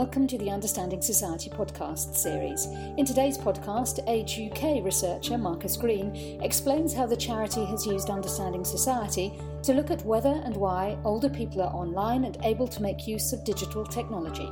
Welcome to the Understanding Society podcast series. In today's podcast, Age UK researcher Marcus Green explains how the charity has used Understanding Society to look at whether and why older people are online and able to make use of digital technology.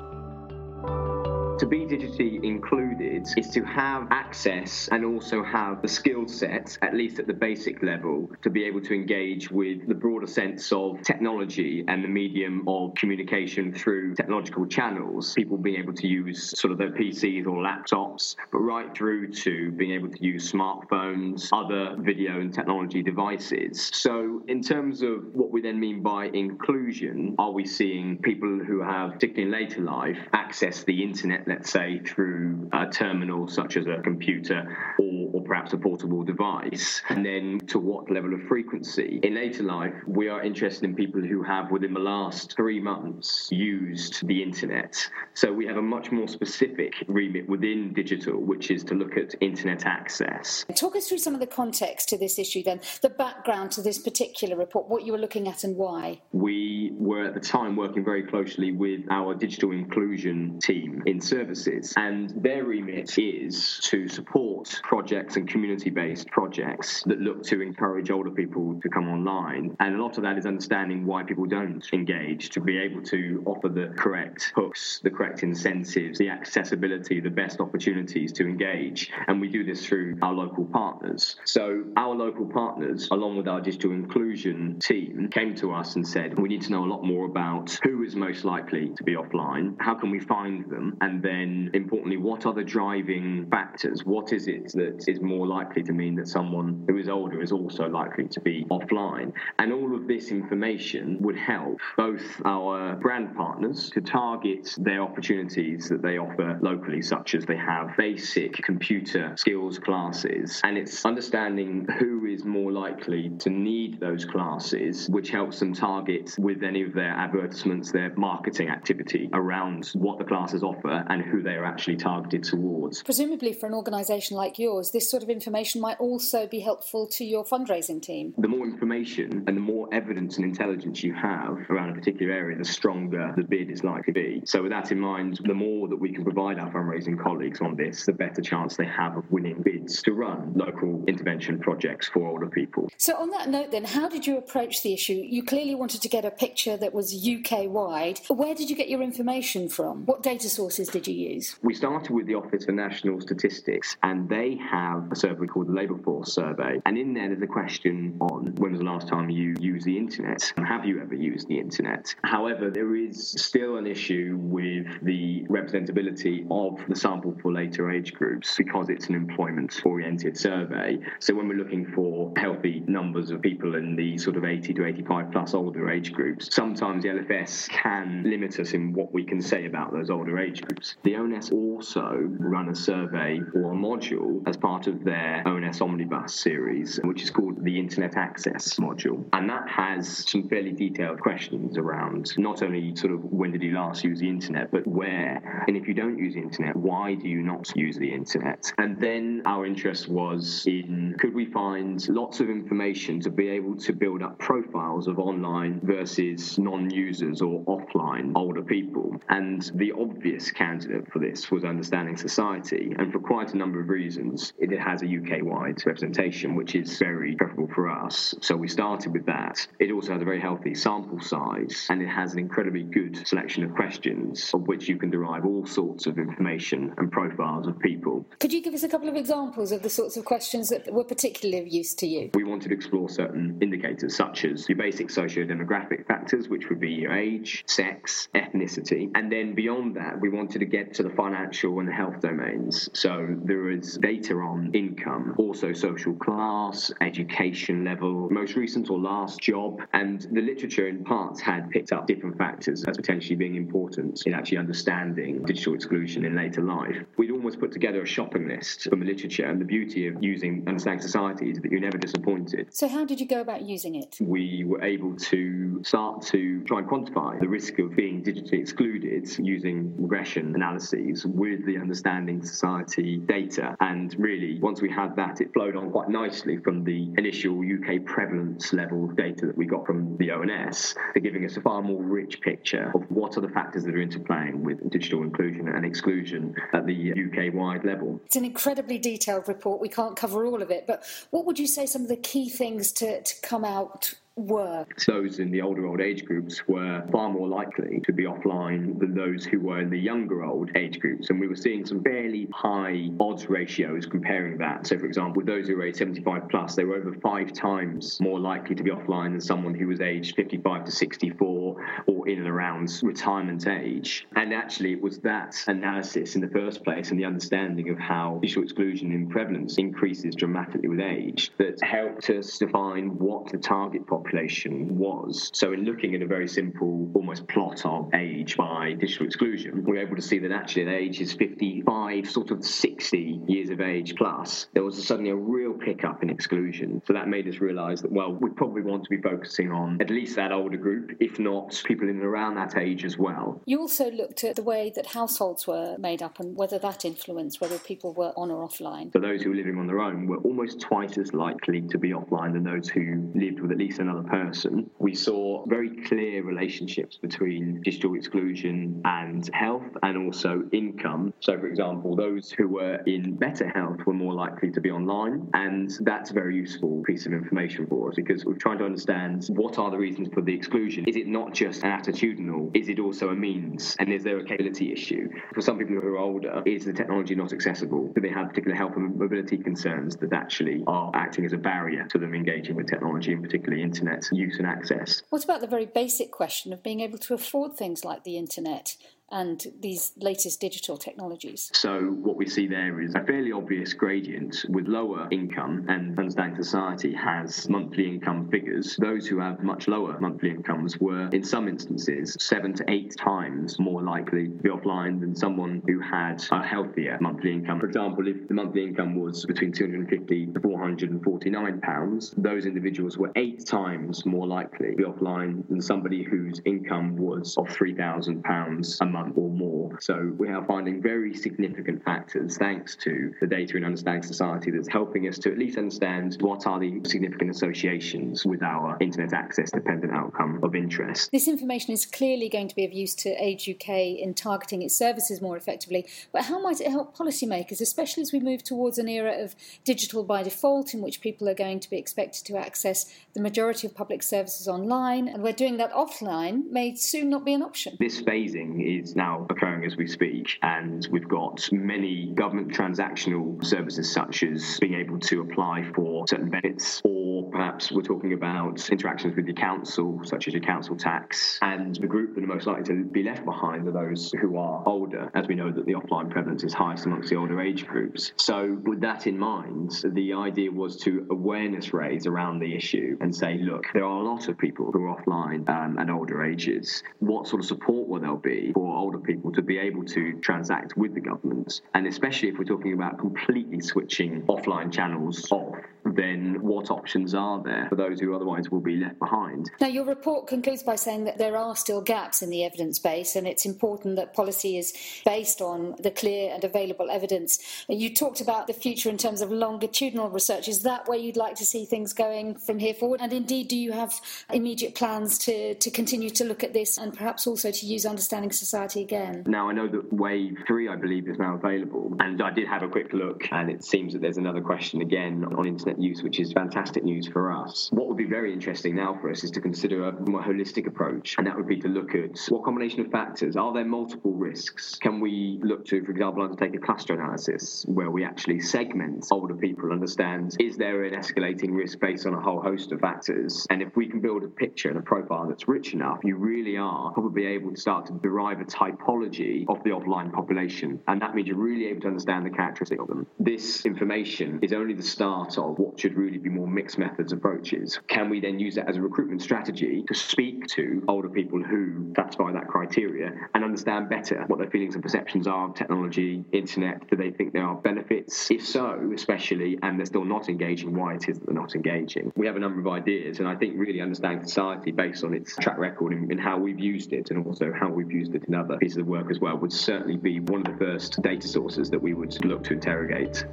To be digitally included is to have access and also have the skill set, at least at the basic level, to be able to engage with the broader sense of technology and the medium of communication through technological channels. People being able to use sort of their PCs or laptops, but right through to being able to use smartphones, other video and technology devices. So, in terms of what we then mean by inclusion, are we seeing people who have, particularly in later life, access the internet let's say, through uh, a terminal such as a computer or, or perhaps a portable device, and then to what level of frequency. In later life, we are interested in people who have, within the last three months, used the internet. So we have a much more specific remit within digital, which is to look at internet access. Talk us through some of the context to this issue then, the background to this particular report, what you were looking at and why. We were at the time working very closely with our digital inclusion team in services. And their remit is to support projects and community based projects that look to encourage older people to come online. And a lot of that is understanding why people don't engage, to be able to offer the correct hooks, the correct incentives, the accessibility, the best opportunities to engage. And we do this through our local partners. So our local partners, along with our digital inclusion team, came to us and said, we need to know a lot more about who is most likely to be offline, how can we find them, and then importantly, what are the driving factors? What is it that is more likely to mean that someone who is older is also likely to be offline? And all of this information would help both our brand partners to target their opportunities that they offer locally, such as they have basic computer skills classes. And it's understanding who is more likely to need those classes, which helps them target with any of their advertisements, their marketing activity around what the classes offer and who they are actually targeted towards. Presumably, for an organisation like yours, this sort of information might also be helpful to your fundraising team. The more information and the more evidence and intelligence you have around a particular area, the stronger the bid is likely to be. So, with that in mind, the more that we can provide our fundraising colleagues on this, the better chance they have of winning bids to run local intervention projects for older people. So, on that note, then, how did you approach the issue? You clearly wanted to get a picture that was UK wide. Where did you get your information from? What data sources did you use? We started with the Office for National Statistics, and they have a survey called the Labour Force Survey. And in there, there's a question on when was the last time you used the internet? And have you ever used the internet? However, there is still an issue with the representability of the sample for later age groups because it's an employment oriented survey. So when we're looking for healthy numbers of people in the sort of 80 to 85 plus older age groups, sometimes the LFS can limit us in what we can say about those older age groups. The ONS also run a survey or a module as part their ONS Omnibus series, which is called the Internet Access module. And that has some fairly detailed questions around not only sort of when did you last use the internet, but where. And if you don't use the internet, why do you not use the internet? And then our interest was in could we find lots of information to be able to build up profiles of online versus non users or offline older people? And the obvious candidate for this was Understanding Society. And for quite a number of reasons, it has a UK wide representation, which is very preferable for us. So we started with that. It also has a very healthy sample size and it has an incredibly good selection of questions of which you can derive all sorts of information and profiles of people. Could you give us a couple of examples of the sorts of questions that were particularly of use to you? We wanted to explore certain indicators such as your basic socio-demographic factors, which would be your age, sex, ethnicity, and then beyond that, we wanted to get to the financial and health domains. So there is data on income, also social class, education level, most recent or last job, and the literature in parts had picked up different factors as potentially being important in actually understanding digital exclusion in later life. We'd almost put together a shopping list from the literature, and the beauty of using Understanding Society is that you're never disappointed. So, how did you go about using it? We were able to start to try and quantify the risk of being digitally excluded using regression analyses with the Understanding Society data. And really, once we had that, it flowed on quite nicely from the initial UK prevalence level data that we got from the ONS to giving us a far more rich picture of what are the factors that are interplaying with digital inclusion and exclusion at the UK wide level. It's an incredibly detailed report. We can't cover all of it, but what would you say some of the key things to, to come out were? Those in the older old age groups were far more likely to be offline than those who were in the younger old age groups. And we were seeing some fairly high odds ratios comparing that. So, for example, with those who were age 75 plus, they were over five times more likely to be offline than someone who was aged 55 to 64 or in and around retirement age. And actually, it was that analysis in the first place and the understanding of how digital exclusion in prevalence increases dramatically with age that helped us define what the target population population was. So, in looking at a very simple, almost plot of age by digital exclusion, we are able to see that actually at ages 55, sort of 60 years of age plus, there was suddenly a real pickup in exclusion. So, that made us realise that, well, we probably want to be focusing on at least that older group, if not people in and around that age as well. You also looked at the way that households were made up and whether that influenced whether people were on or offline. So, those who were living on their own were almost twice as likely to be offline than those who lived with at least another person, we saw very clear relationships between digital exclusion and health and also income. So, for example, those who were in better health were more likely to be online, and that's a very useful piece of information for us because we're trying to understand what are the reasons for the exclusion. Is it not just an attitudinal? Is it also a means? And is there a capability issue? For some people who are older, is the technology not accessible? Do they have particular health and mobility concerns that actually are acting as a barrier to them engaging with technology, and particularly internet use and access. What about the very basic question of being able to afford things like the internet? And these latest digital technologies. So, what we see there is a fairly obvious gradient with lower income, and Understanding Society has monthly income figures. Those who have much lower monthly incomes were, in some instances, seven to eight times more likely to be offline than someone who had a healthier monthly income. For example, if the monthly income was between 250 to 449 pounds, those individuals were eight times more likely to be offline than somebody whose income was of 3,000 pounds a month month or more. So we are finding very significant factors thanks to the data and understanding society that's helping us to at least understand what are the significant associations with our internet access dependent outcome of interest. This information is clearly going to be of use to Age UK in targeting its services more effectively, but how might it help policymakers, especially as we move towards an era of digital by default in which people are going to be expected to access the majority of public services online, and we're doing that offline may soon not be an option. This phasing is is now occurring as we speak. And we've got many government transactional services, such as being able to apply for certain benefits, or perhaps we're talking about interactions with your council, such as your council tax. And the group that are most likely to be left behind are those who are older, as we know that the offline prevalence is highest amongst the older age groups. So, with that in mind, the idea was to awareness raise around the issue and say, look, there are a lot of people who are offline um, at older ages. What sort of support will there be for older people to be able to transact with the government. And especially if we're talking about completely switching offline channels off, then what options are there for those who otherwise will be left behind? Now, your report concludes by saying that there are still gaps in the evidence base, and it's important that policy is based on the clear and available evidence. You talked about the future in terms of longitudinal research. Is that where you'd like to see things going from here forward? And indeed, do you have immediate plans to, to continue to look at this and perhaps also to use Understanding Society again? Now, I know that Wave 3, I believe, is now available, and I did have a quick look, and it seems that there's another question again on internet use, which is fantastic news for us. What would be very interesting now for us is to consider a more holistic approach, and that would be to look at what combination of factors are there multiple risks? Can we look to, for example, undertake a cluster analysis where we actually segment older people, understand is there an escalating risk based on a whole host of factors? And if we can build a picture and a profile that's rich enough, you really are probably able to start to derive a typology of the offline population, and that means you're really able to understand the characteristic of them. This information is only the start of what should really be more mixed methods approaches. Can we then use that as a recruitment strategy to speak to older people who satisfy that criteria and understand better what their feelings and perceptions are of technology, internet? Do they think there are benefits? If so, especially, and they're still not engaging, why it is that they're not engaging? We have a number of ideas, and I think really understanding society based on its track record in how we've used it and also how we've used it in other pieces of work as well would certainly be one of the first data sources that we would look to interrogate.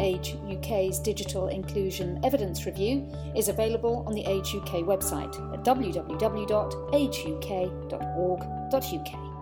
Age UK's Digital Inclusion Evidence Review is available on the Age UK website at www.ageuk.org.uk.